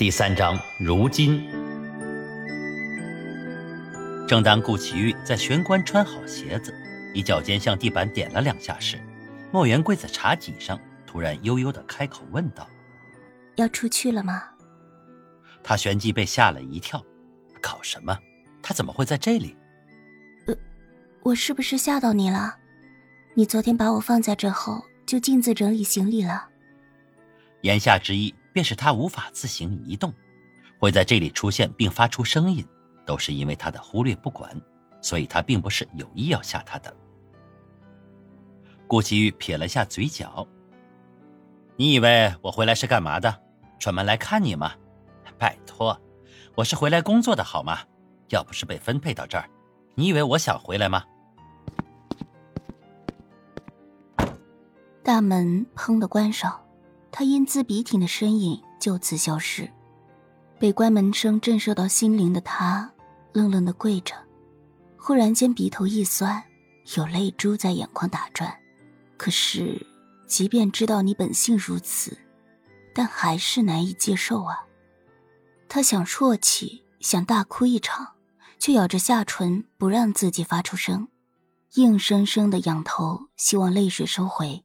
第三章，如今。正当顾奇玉在玄关穿好鞋子，以脚尖向地板点了两下时，莫言跪在茶几上，突然悠悠的开口问道：“要出去了吗？”他旋即被吓了一跳，搞什么？他怎么会在这里？呃，我是不是吓到你了？你昨天把我放在这后，就径自整理行李了。言下之意便是他无法自行移动，会在这里出现并发出声音。都是因为他的忽略不管，所以他并不是有意要吓他的。顾奇玉撇了下嘴角：“你以为我回来是干嘛的？专门来看你吗？拜托，我是回来工作的好吗？要不是被分配到这儿，你以为我想回来吗？”大门砰的关上，他英姿笔挺的身影就此消失。被关门声震慑到心灵的他。愣愣的跪着，忽然间鼻头一酸，有泪珠在眼眶打转。可是，即便知道你本性如此，但还是难以接受啊。他想啜泣，想大哭一场，却咬着下唇不让自己发出声，硬生生的仰头，希望泪水收回。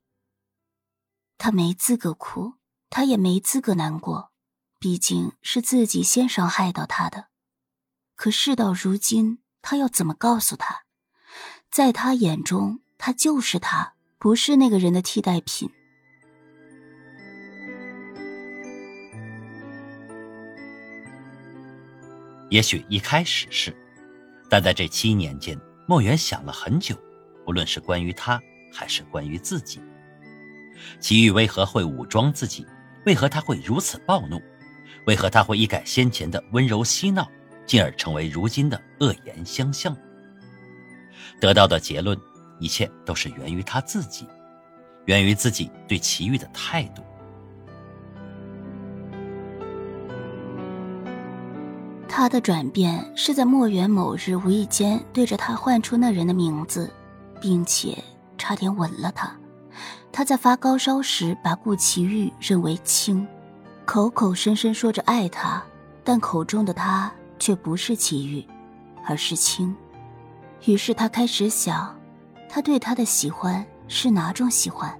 他没资格哭，他也没资格难过，毕竟是自己先伤害到他的。可事到如今，他要怎么告诉他，在他眼中，他就是他，不是那个人的替代品。也许一开始是，但在这七年间，莫言想了很久，无论是关于他，还是关于自己，齐豫为何会武装自己？为何他会如此暴怒？为何他会一改先前的温柔嬉闹？进而成为如今的恶言相向。得到的结论，一切都是源于他自己，源于自己对齐豫的态度。他的转变是在墨渊某日无意间对着他唤出那人的名字，并且差点吻了他。他在发高烧时把顾奇玉认为亲，口口声声说着爱他，但口中的他。却不是齐豫，而是青。于是他开始想，他对他的喜欢是哪种喜欢？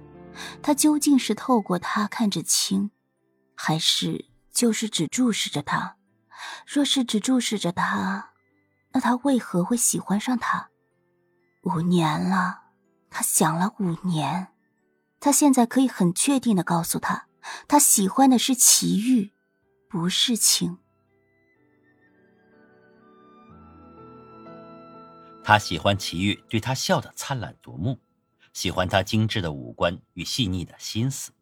他究竟是透过他看着青，还是就是只注视着他？若是只注视着他，那他为何会喜欢上他？五年了，他想了五年，他现在可以很确定的告诉他，他喜欢的是齐豫，不是青。他喜欢齐豫对他笑的灿烂夺目，喜欢他精致的五官与细腻的心思，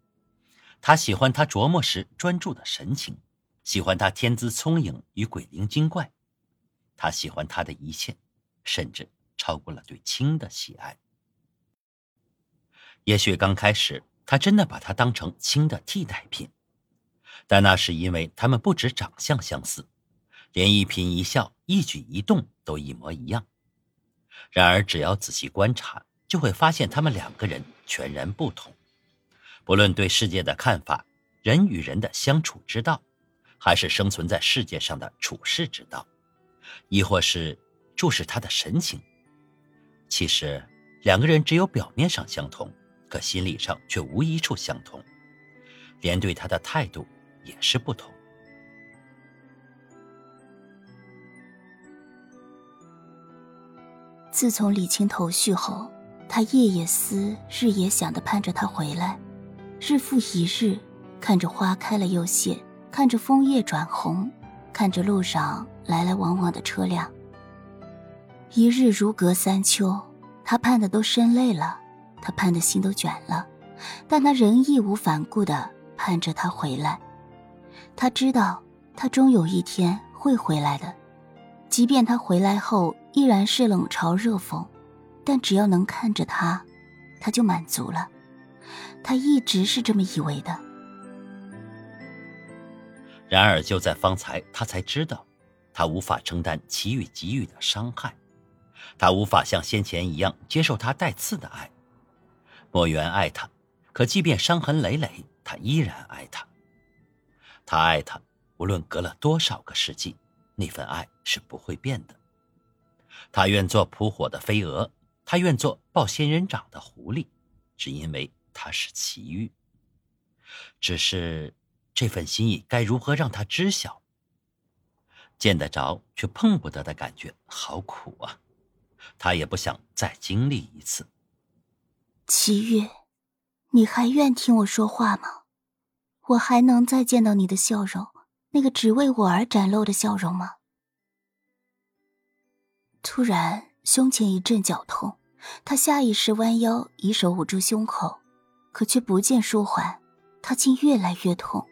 他喜欢他琢磨时专注的神情，喜欢他天资聪颖与鬼灵精怪，他喜欢他的一切，甚至超过了对青的喜爱。也许刚开始他真的把他当成青的替代品，但那是因为他们不止长相相似，连一颦一笑、一举一动都一模一样。然而，只要仔细观察，就会发现他们两个人全然不同。不论对世界的看法、人与人的相处之道，还是生存在世界上的处世之道，亦或是注视他的神情，其实两个人只有表面上相同，可心理上却无一处相同，连对他的态度也是不同。自从理清头绪后，他夜夜思，日夜想的盼着他回来，日复一日，看着花开了又谢，看着枫叶转红，看着路上来来往往的车辆。一日如隔三秋，他盼的都生累了，他盼的心都卷了，但他仍义无反顾的盼着他回来。他知道，他终有一天会回来的，即便他回来后。依然是冷嘲热讽，但只要能看着他，他就满足了。他一直是这么以为的。然而就在方才，他才知道，他无法承担其余给予的伤害，他无法像先前一样接受他带刺的爱。莫言爱他，可即便伤痕累累，他依然爱他。他爱他，无论隔了多少个世纪，那份爱是不会变的。他愿做扑火的飞蛾，他愿做抱仙人掌的狐狸，只因为他是奇遇。只是这份心意该如何让他知晓？见得着却碰不得的感觉，好苦啊！他也不想再经历一次。齐月，你还愿听我说话吗？我还能再见到你的笑容，那个只为我而展露的笑容吗？突然，胸前一阵绞痛，他下意识弯腰，以手捂住胸口，可却不见舒缓，他竟越来越痛，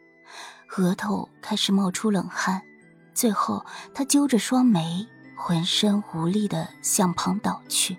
额头开始冒出冷汗，最后他揪着双眉，浑身无力的向旁倒去。